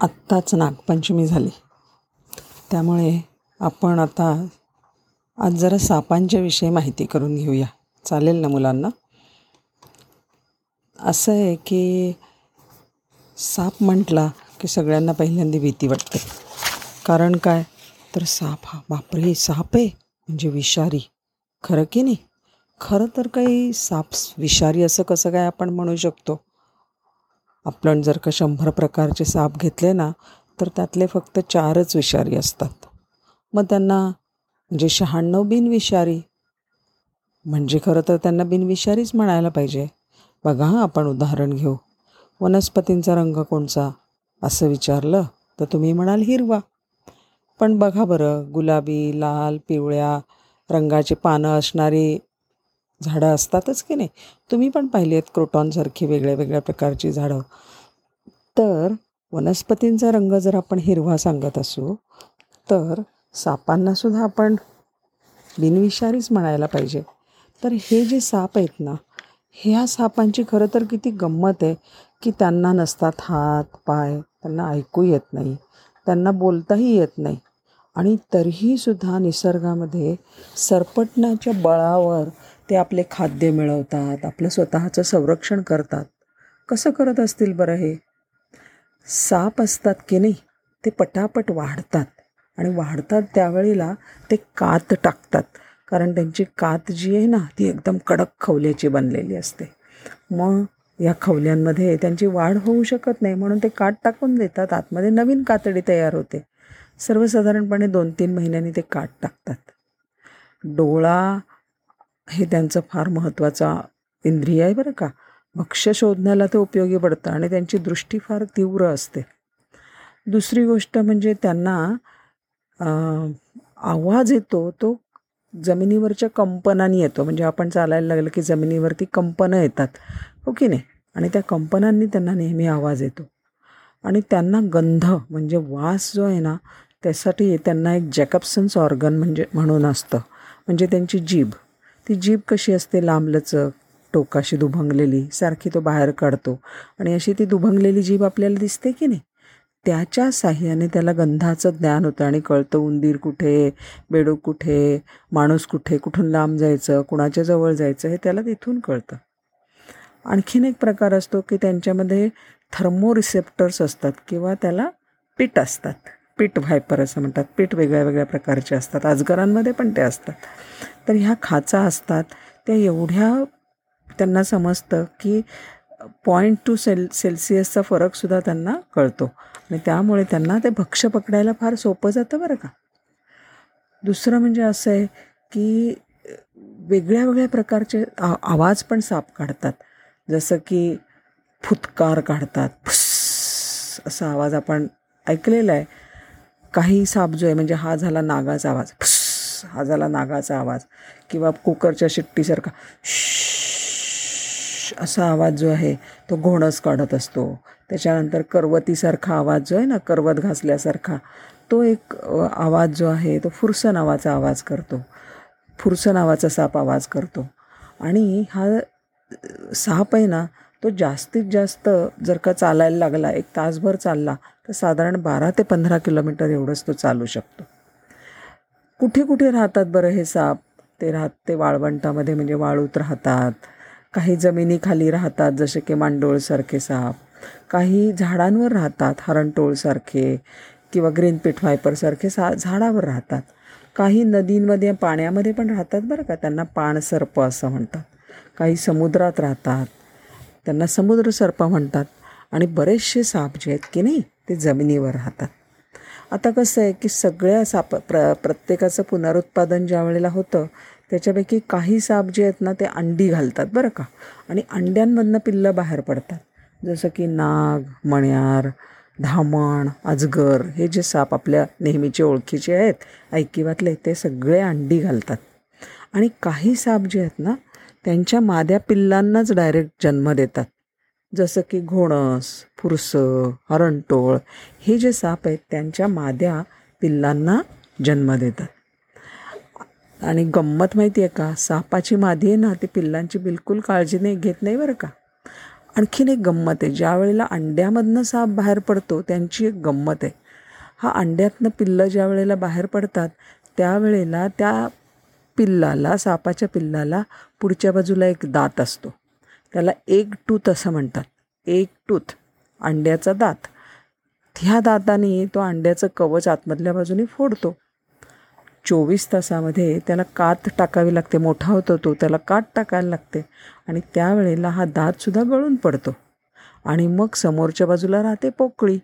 आत्ताच नागपंचमी झाली. त्यामुळे आपण आता आज जरा सापांच्या विषयी माहिती करून घेऊया. चालेल ना मुलांना? असं आहे की साप म्हटला की सगळ्यांना पहिल्यांदा भीती वाटते. कारण काय? तर साप हा बापरे साप आहे. म्हणजे विषारी. खरं की नाही? खरं तर काही साप विषारी असं कसं काय आपण म्हणू शकतो? आपण जर का शंभर प्रकारचे साप घेतले ना तर त्यातले फक्त चारच विषारी असतात. मग त्यांना म्हणजे शहाण्णव बिनविषारी म्हणजे खरं तर त्यांना बिनविषारीच म्हणायला पाहिजे. बघा हां आपण उदाहरण घेऊ. वनस्पतींचा रंग कोणचा? असं विचारलं तर तुम्ही म्हणाल हिरवा. पण बघा बरं गुलाबी लाल पिवळ्या रंगाची पानं असणारी झाडं असतातच की नाही? तुम्ही पण पाहिली आहेत क्रोटॉनसारखी वेगळ्या वेगळ्या प्रकारची झाडं. तर वनस्पतींचा रंग जर आपण हिरवा सांगत असू तर सापांनासुद्धा आपण बिनविषारीच म्हणायला पाहिजे. तर हे जे साप आहेत ना ह्या सापांची खरं तर किती गंमत आहे की त्यांना नसतात हात पाय त्यांना ऐकू येत नाही त्यांना बोलताही येत नाही. आणि तरीहीसुद्धा निसर्गामध्ये सरपटण्याच्या बळावर ते आपले खाद्य मिळवतात आपलं स्वतःचं संरक्षण करतात. कसं करत असतील बरं हे? साप असतात की नाही ते पटापट वाढतात. आणि वाढतात त्यावेळेला ते कात टाकतात. कारण त्यांची कात जी आहे ना ती एकदम कडक खवल्याची बनलेली असते. मग या खवल्यांमध्ये त्यांची वाढ होऊ शकत नाही म्हणून ते काट टाकून देतात. आतमध्ये नवीन कातडी तयार होते. सर्वसाधारणपणे दोन तीन महिन्यांनी ते काट टाकतात. डोळा हे त्यांचं फार महत्त्वाचा इंद्रिय आहे बरं का. भक्ष्य शोधण्याला ते उपयोगी पडतं आणि त्यांची दृष्टी फार तीव्र असते. दुसरी गोष्ट म्हणजे त्यांना आवाज येतो तो जमिनीवरच्या कंपनांनी येतो. म्हणजे आपण चालायला लागलं की जमिनीवरती कंपनं येतात. हो की नाही? आणि त्या कंपनांनी त्यांना नेहमी आवाज येतो. आणि त्यांना गंध म्हणजे वास जो आहे ना त्यासाठी त्यांना एक जॅकअपसन्स ऑर्गन म्हणजे म्हणून असतं. म्हणजे त्यांची जीभ. ती जीभ कशी असते? लांबलचक टोकाशी दुभंगलेली सारखी तो बाहेर काढतो. आणि अशी ती दुभंगलेली जीभ आपल्याला दिसते की नाही? त्याच्या साह्याने त्याला गंधाचं ज्ञान होतं आणि कळतं उंदीर कुठे बेडूक कुठे माणूस कुठे कुठून लांब जायचं कुणाच्या जवळ जायचं हे त्याला तिथून कळतं. आणखीन एक प्रकार असतो की त्यांच्यामध्ये थर्मोरिसेप्टर्स असतात किंवा त्याला पीठ असतात. पीठ व्हायपर असं म्हणतात. पीठ वेगळ्या वेगळ्या प्रकारचे असतात. अजगरांमध्ये पण ते असतात. तर ह्या खाचा असतात. त्या एवढ्या त्यांना समजतं की पॉईंट टू सेल सेल्सिअसचा फरकसुद्धा त्यांना कळतो. आणि त्यामुळे त्यांना ते भक्ष पकडायला फार सोपं जातं बरं का. दुसरं म्हणजे असं आहे की वेगळ्या वेगळ्या प्रकारचे आ आवाज पण साप काढतात. जसं की फुतकार काढतात. फुस असा आवाज आपण ऐकलेला आहे. काही साप जो आहे म्हणजे हा झाला नागाचा आवाज. हा झाला नागाचा आवाज. किंवा कुकरच्या शिट्टीसारखा असा आवाज जो आहे तो घोणस काढत असतो. त्याच्यानंतर करवतीसारखा आवाज जो आहे ना करवत घासल्यासारखा तो एक आवाज जो आहे तो फुरस नावाचा आवाज करतो. फुरस नावाचा साप आवाज करतो. आणि हा साप आहे ना तो जास्तीत जास्त जर का चालायला लागला एक तासभर चालला तर साधारण बारा ते पंधरा किलोमीटर एवढंच तो चालू शकतो. कुठे कुठे राहतात बरं हे साप? ते राहत ते वाळवंटामध्ये म्हणजे वाळूत राहतात. काही जमिनीखाली राहतात जसे की मांडोळसारखे साप. काही झाडांवर राहतात हरणटोळसारखे किंवा ग्रीन पीठ व्हायपरसारखे सा झाडावर राहतात. काही नदींमध्ये पाण्यामध्ये पण राहतात बरं का त्यांना पाणसर्प असं म्हणतात. काही समुद्रात राहतात त्यांना समुद्र सर्प म्हणतात. आणि बरेचसे साप जे आहेत की नाही ते जमिनीवर राहतात. आता कसं आहे की सगळ्या साप प्र प्रत्येकाचं पुनरुत्पादन ज्या वेळेला होतं त्याच्यापैकी काही साप जे आहेत ना ते अंडी घालतात बरं का. आणि अंड्यांमधनं पिल्लं बाहेर पडतात. जसं की नाग मण्यार धामण अजगर हे जे साप आपल्या नेहमीचे ओळखीचे आहेत ऐकिवातले ते सगळे अंडी घालतात. आणि काही साप जे आहेत ना त्यांच्या माद्या पिल्लांनाच डायरेक्ट जन्म देतात. जसं की घोणस फुरसं हरणटोळ हे जे साप आहेत त्यांच्या माद्या पिल्लांना जन्म देतात. आणि गंमत माहिती आहे का? सापाची मादी आहे ना ती पिल्लांची बिलकुल काळजी नाही घेत नाही बरं का? आणखीन एक गंमत आहे ज्या वेळेला अंड्यामधनं साप बाहेर पडतो त्यांची एक गंमत आहे. हा अंड्यातनं पिल्लं ज्या वेळेला बाहेर पडतात त्यावेळेला त्या पिल्लाला सापाच्या पिल्लाला पुढच्या बाजूला एक दात असतो. त्याला एक टूथ असं म्हणतात. एक टूथ अंड्याचा दात. ह्या दाताने तो अंड्याचं कवच आतमधल्या बाजूने फोडतो. चोवीस तासामध्ये त्याला कात टाकावी लागते. मोठा होतो तो त्याला कात टाकायला लागते. आणि त्यावेळेला हा दातसुद्धा गळून पडतो. आणि मग समोरच्या बाजूला राहते पोकळी.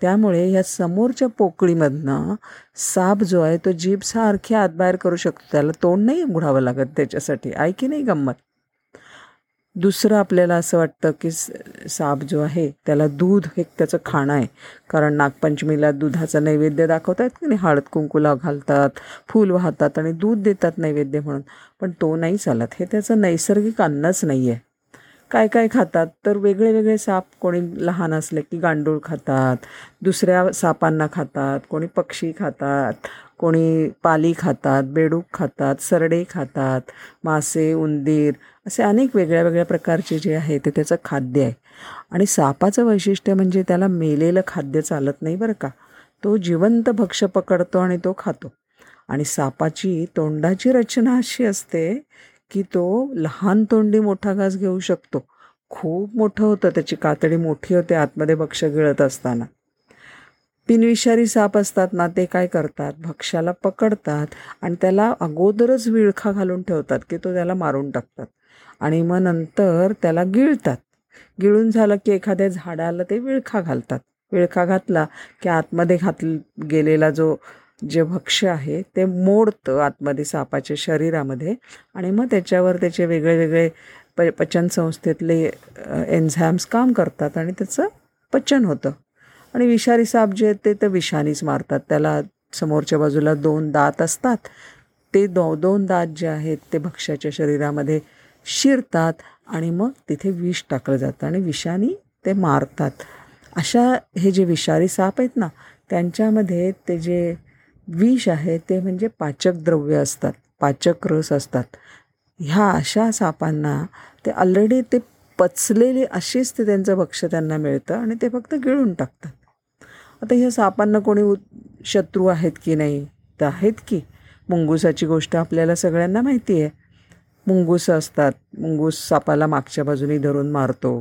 त्यामुळे ह्या समोरच्या पोकळीमधनं साप जो आहे तो जीभ सारखी आतबाहेर करू शकतो. त्याला तोंड नाही उघडावं लागत त्याच्यासाठी. आहे की नाही गंमत? दुसरं आपल्याला असं वाटतं की स साप जो आहे त्याला दूध हे त्याचं खाणं आहे. कारण नागपंचमीला दुधाचा नैवेद्य दाखवतात की नाही? हळद कुंकुला घालतात फूल वाहतात आणि दूध देतात नैवेद्य म्हणून. पण तो नाही चालत. हे त्याचं नैसर्गिक अन्नच नाही आहे काय काय खातात? तर वेगळे वेगळे साप कोणी लहान असले की गांडूळ खातात दुसऱ्या सापांना खातात कोणी पक्षी खातात कोणी पाली खातात बेडूक खातात सरडे खातात मासे उंदीर असे अनेक वेगळ्या वेगळ्या प्रकारचे जे आहे ते त्याचं खाद्य आहे. आणि सापाचं वैशिष्ट्य म्हणजे त्याला मेलेलं खाद्य चालत नाही बरं का. तो जिवंत भक्ष पकडतो आणि तो खातो. आणि सापाची तोंडाची रचना अशी असते की तो लहान तोंडी मोठा घास घेऊ शकतो. खूप मोठं होतं त्याची कातडी मोठी होते आतमध्ये भक्ष गिळत असताना. पिनविषारी साप असतात ना ते काय करतात? भक्ष्याला पकडतात आणि त्याला अगोदरच विळखा घालून ठेवतात की तो त्याला मारून टाकतात. आणि मग नंतर त्याला गिळतात. गिळून झालं की एखाद्या झाडाला ते विळखा घालतात. विळखा घातला की आतमध्ये घात गेलेला जो जे भक्ष्य आहे ते मोडतं आतमध्ये सापाच्या शरीरामध्ये आणि मग त्याच्यावर त्याचे वेगळे वेगळे प पचनसंस्थेतले एन्झॅम्स काम करतात आणि त्याचं पचन होतं. आणि विषारी साप जे आहेत ते तर विषाणीच मारतात. त्याला समोरच्या बाजूला दोन दात असतात. ते दो दोन दात जे आहेत ते भक्ष्याच्या शरीरामध्ये शिरतात आणि मग तिथे विष टाकलं जातं आणि विषानी ते मारतात. अशा हे जे विषारी साप आहेत ना त्यांच्यामध्ये ते जे विष आहे ते म्हणजे पाचक द्रव्य असतात पाचक रस असतात. ह्या अशा सापांना ते ऑलरेडी ते पचलेले अशीच ते त्यांचं भक्ष्य त्यांना मिळतं आणि ते फक्त गिळून टाकतात. आता ह्या सापांना कोणी शत्रू आहेत की नाही? तर आहेत की. मुंगुसाची गोष्ट आपल्याला सगळ्यांना माहिती आहे. मुंगूस असतात मुंगूस सापाला मागच्या बाजूने धरून मारतो.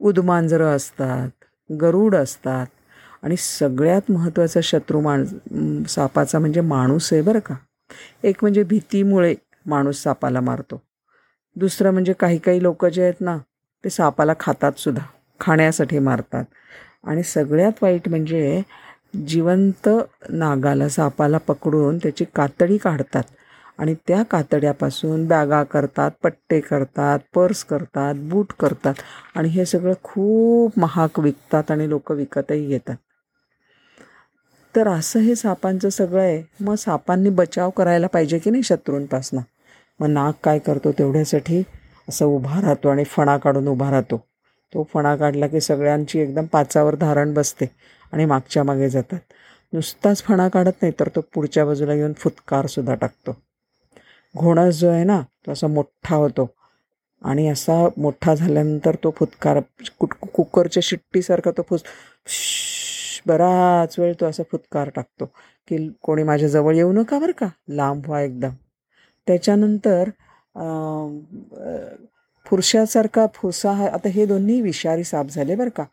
उदमांजरं असतात गरुड असतात. आणि सगळ्यात महत्त्वाचा शत्रू माण सापाचा म्हणजे माणूस आहे बरं का. एक म्हणजे भीतीमुळे माणूस सापाला मारतो. दुसरं म्हणजे काही काही लोक जे आहेत ना ते सापाला खातात सुद्धा खाण्यासाठी मारतात. आणि सगळ्यात वाईट म्हणजे जिवंत नागाला सापाला पकडून त्याची कातडी काढतात. आणि त्या कातड्यापासून बॅगा करतात पट्टे करतात पर्स करतात बूट करतात. आणि हे सगळं खूप महाग विकतात आणि लोक विकतही घेतात. तर असं हे सापांचं सगळं आहे. मग सापांनी बचाव करायला पाहिजे की नाही शत्रूंपासनं? मग नाग काय करतो तेवढ्यासाठी? असं उभा राहतो आणि फणा काढून उभा राहतो. तो फणा काढला की सगळ्यांची एकदम पाचावर धारण बसते आणि मागच्या मागे जातात. नुसताच फणा काढत नाही तर तो पुढच्या बाजूला येऊन फुतकारसुद्धा टाकतो. घोणस जो आहे ना तो असा मोठा होतो. आणि असा मोठा झाल्यानंतर तो फुतकार कुट कुकरच्या शिट्टीसारखा तो फुस बराच वेळ तो असा फुतकार टाकतो की कोणी माझ्या जवळ येऊ नका बरं का. लांब व्हा एकदम. त्याच्यानंतर फुरशासारखा फुसा हा आता हे दोन्ही विषारी साप झाले बरं का.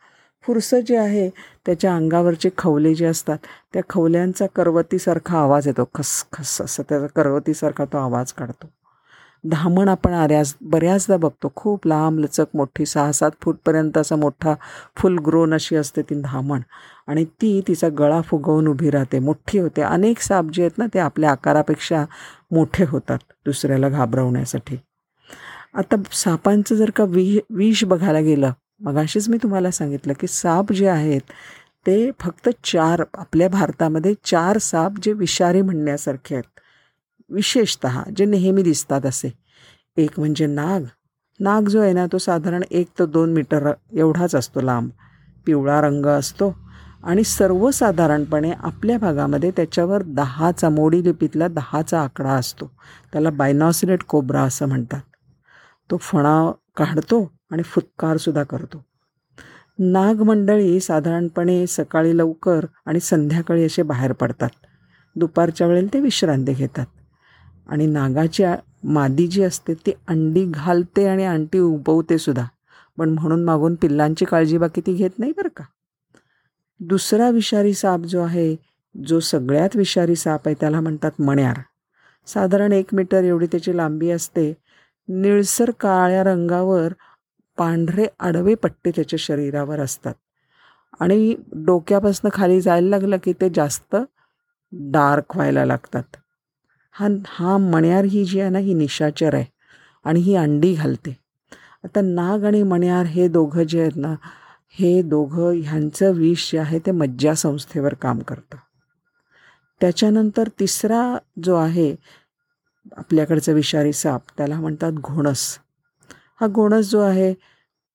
फुरसं जे आहे त्याच्या अंगावरचे खवले जे असतात त्या खवल्यांचा करवतीसारखा आवाज येतो. खस खस असं त्याचा करवतीसारखा तो आवाज काढतो. धामण आपण आऱ्यास बऱ्याचदा बघतो. खूप लांब लचक मोठी सहा सात फूटपर्यंत असा मोठा फुल ग्रोन अशी असते ती धामण. आणि ती तिचा गळा फुगवून उभी राहते. मोठी होते. अनेक साप जे आहेत ना ते आपल्या आकारापेक्षा मोठे होतात दुसऱ्याला घाबरवण्यासाठी. आता सापांचं जर का वि विष बघायला गेलं मगाशीच मी तुम्हाला सांगितलं की साप जे आहेत ते फक्त चार आपल्या भारतामध्ये चार साप जे विषारी म्हणण्यासारखे आहेत. विशेषत जे नेहमी दिसतात असे. एक म्हणजे नाग. नाग जो आहे ना तो साधारण एक ते दोन मीटर एवढाच असतो लांब. पिवळा रंग असतो आणि सर्वसाधारणपणे आपल्या भागामध्ये त्याच्यावर दहाचा मोडी लिपीतला दहाचा आकडा असतो. त्याला बायनॉसिनेट कोब्रा असं म्हणतात. तो फणा काढतो आणि फुत्कारसुद्धा करतो. नागमंडळी साधारणपणे सकाळी लवकर आणि संध्याकाळी असे बाहेर पडतात. दुपारच्या वेळेला ते विश्रांती घेतात. आणि नागाची मादी जी असते ती अंडी घालते आणि अंडी उबवते सुद्धा. पण म्हणून मागून पिल्लांची काळजी बाकी ती घेत नाही बरं का? दुसरा विषारी साप जो आहे जो सगळ्यात विषारी साप आहे त्याला म्हणतात मण्यार. साधारण एक मीटर एवढी त्याची लांबी असते. निळसर काळ्या रंगावर पांढरे आडवे पट्टे त्याच्या शरीरावर असतात. आणि डोक्यापासून खाली जायला लागलं की ते जास्त डार्क व्हायला लागतात. हा हा मण्यार ही जी आहे ना ही निशाचर आहे आणि ही अंडी घालते. आता नाग आणि मण्यार हे दोघं जे आहेत ना हे दोघं ह्यांचं विष जे आहे ते मज्जासंस्थेवर काम करतं. त्याच्यानंतर तिसरा जो आहे आपल्याकडचा विषारी साप त्याला म्हणतात घोणस. हा घोणस जो आहे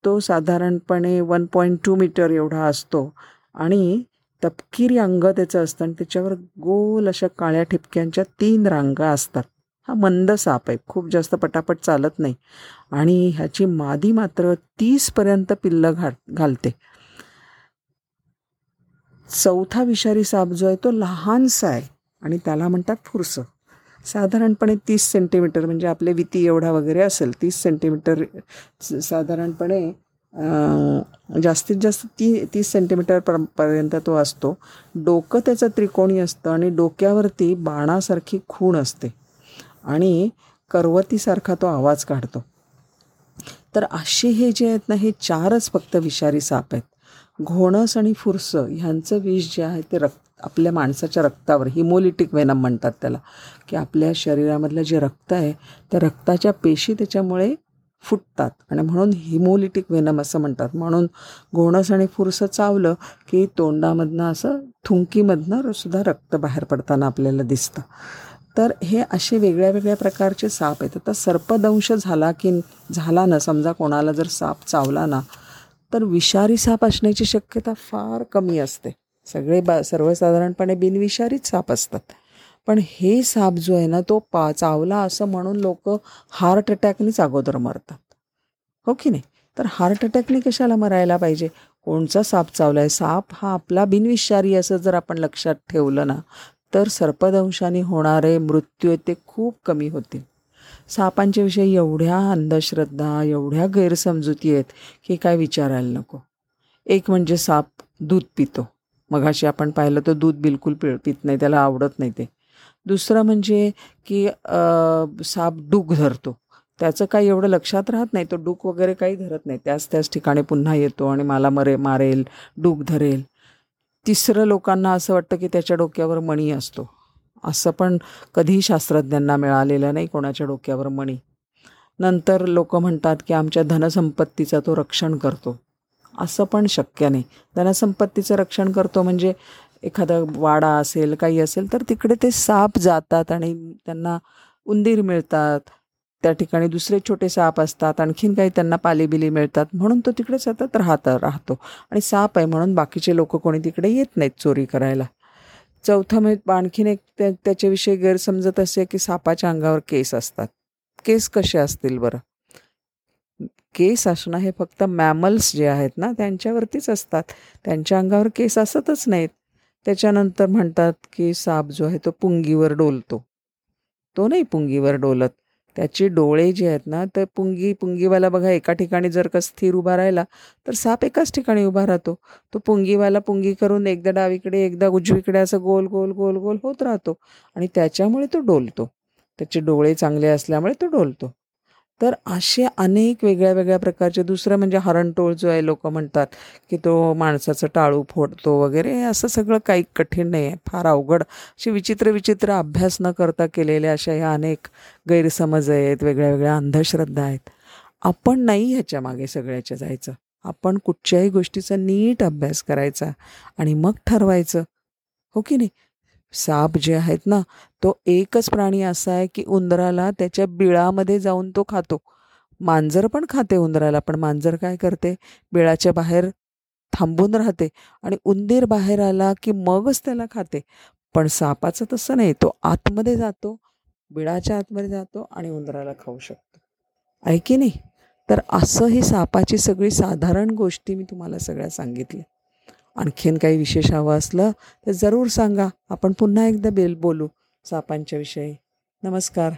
तो साधारणपणे वन पॉईंट टू मीटर एवढा असतो आणि तपकिरी अंग त्याचं असतं आणि त्याच्यावर गोल अशा काळ्या ठिपक्यांच्या तीन रांगा असतात. हा मंद साप आहे. खूप जास्त पटापट चालत नाही. आणि ह्याची मादी मात्र तीसपर्यंत पिल्लं घाल घालते. चौथा विषारी साप जो आहे तो लहानसा आहे आणि त्याला म्हणतात फुरसं. साधारणपणे तीस सेंटीमीटर म्हणजे आपले विती एवढा वगैरे असेल तीस सेंटीमीटर साधारणपणे जास्तीत जास्त ती तीस सेंटीमीटर पर पर्यंत तो असतो. डोकं त्याचं त्रिकोणी असतं आणि डोक्यावरती बाणासारखी खूण असते. आणि करवतीसारखा तो आवाज काढतो. तर असे हे जे आहेत ना हे चारच फक्त विषारी साप आहेत. घोणस आणि फुरसं ह्यांचं विष जे आहे ते रक्त आपल्या माणसाच्या रक्तावर हिमोलिटिक वेनम म्हणतात त्याला. की आपल्या शरीरामधलं जे रक्त आहे त्या रक्ताच्या पेशी त्याच्यामुळे फुटतात. आणि म्हणून हिमोलिटिक वेनम असं म्हणतात. म्हणून घोणस आणि फुरसं चावलं की तोंडामधनं असं थुंकीमधनं सुद्धा रक्त बाहेर पडताना आपल्याला दिसतं. तर हे असे वेगळ्या वेगळ्या प्रकारचे साप आहेत. आता सर्पदंश झाला की झाला ना समजा कोणाला जर साप चावला ना तर विषारी साप असण्याची शक्यता फार कमी असते. सगळे बा सर्वसाधारणपणे बिनविषारीच साप असतात. पण हे साप जो आहे ना तो पा चावला असं म्हणून लोक हार्ट अटॅकनीच अगोदर मरतात. हो की नाही? तर हार्ट अटॅकने कशाला मरायला पाहिजे? कोणचा साप चावला आहे साप हा आपला बिनविषारी असं जर आपण लक्षात ठेवलं ना तर सर्पदंशाने होणारे मृत्यू आहेत ते खूप कमी होतील. सापांच्या विषयी एवढ्या अंधश्रद्धा एवढ्या गैरसमजुती आहेत की काय विचारायला नको. एक म्हणजे साप दूध पितो. मगाशी आपण पाहिलं तर दूध बिलकुल पिळ पित नाही त्याला आवडत नाही ते. दुसरं म्हणजे की साप डूक धरतो. त्याचं काही एवढं लक्षात राहत नाही. तो डूक वगैरे काही धरत नाही. त्याच त्याच ठिकाणी पुन्हा येतो आणि मला मरे मारेल डूक धरेल. तिसरं लोकांना असं वाटतं की त्याच्या डोक्यावर मणी असतो. असं पण कधीही शास्त्रज्ञांना मिळालेलं नाही कोणाच्या डोक्यावर मणी. नंतर लोक म्हणतात की आमच्या धनसंपत्तीचा तो रक्षण करतो. असं पण शक्य नाही. धनसंपत्तीचं रक्षण करतो म्हणजे एखादा वाडा असेल काही असेल तर तिकडे ते साप जातात आणि त्यांना उंदीर मिळतात. त्या ठिकाणी दुसरे छोटे साप असतात आणखीन काही त्यांना पालीबिली मिळतात. म्हणून तो तिकडे सतत राहता राहतो. आणि साप आहे म्हणून बाकीचे लोक कोणी तिकडे येत नाहीत चोरी करायला. चौथं म्हणजे आणखीन एक त्या त्याच्याविषयी गैरसमजत असे की सापाच्या अंगावर केस असतात. केस कसे असतील बरं? केस असणं हे फक्त मॅमल्स जे आहेत ना त्यांच्यावरतीच असतात. त्यांच्या अंगावर केस असतच नाहीत. त्याच्यानंतर म्हणतात की साप जो आहे तो पुंगीवर डोलतो. तो नाही पुंगीवर डोलत. त्याचे डोळे जे आहेत ना तर पुंगी पुंगीवाला बघा एका ठिकाणी जर का स्थिर उभा राहिला तर साप एकाच ठिकाणी उभा राहतो. तो पुंगीवाला पुंगी करून एकदा डावीकडे एकदा उजवीकडे असं गोल गोल गोल गोल होत राहतो आणि त्याच्यामुळे तो डोलतो. त्याचे डोळे चांगले असल्यामुळे तो डोलतो. तर असे अनेक वेगळ्या वेगळ्या प्रकारचे दुसरं म्हणजे हरणटोळ जो आहे लोक म्हणतात की तो माणसाचं टाळू फोडतो वगैरे असं सगळं काही कठीण नाही आहे. फार अवघड. असे विचित्र विचित्र अभ्यास न करता केलेल्या अशा ह्या अनेक गैरसमज आहेत वेगळ्या वेगळ्या अंधश्रद्धा आहेत. आपण नाही ह्याच्या मागे सगळ्याच्या जायचं. आपण कुठच्याही गोष्टीचा नीट अभ्यास करायचा आणि मग ठरवायचं. हो की नाही? साप जे आहेत ना तो एकच प्राणी असा आहे की उंदराला त्याच्या बिळामध्ये जाऊन तो खातो. मांजर पण खाते उंदराला पण मांजर काय करते? बिळाच्या बाहेर थांबून राहते आणि उंदीर बाहेर आला की मगच त्याला खाते. पण सापाचं तसं नाही तो आतमध्ये जातो बिळाच्या आतमध्ये जातो आणि उंदराला खाऊ शकतो. आहे की नाही? तर असं ही सापाची सगळी साधारण गोष्टी मी तुम्हाला सगळ्या सांगितल्या. आणखीन काही विशेष हवं असलं तर जरूर सांगा. आपण पुन्हा एकदा बेल बोलू सापांच्या विषयी. नमस्कार.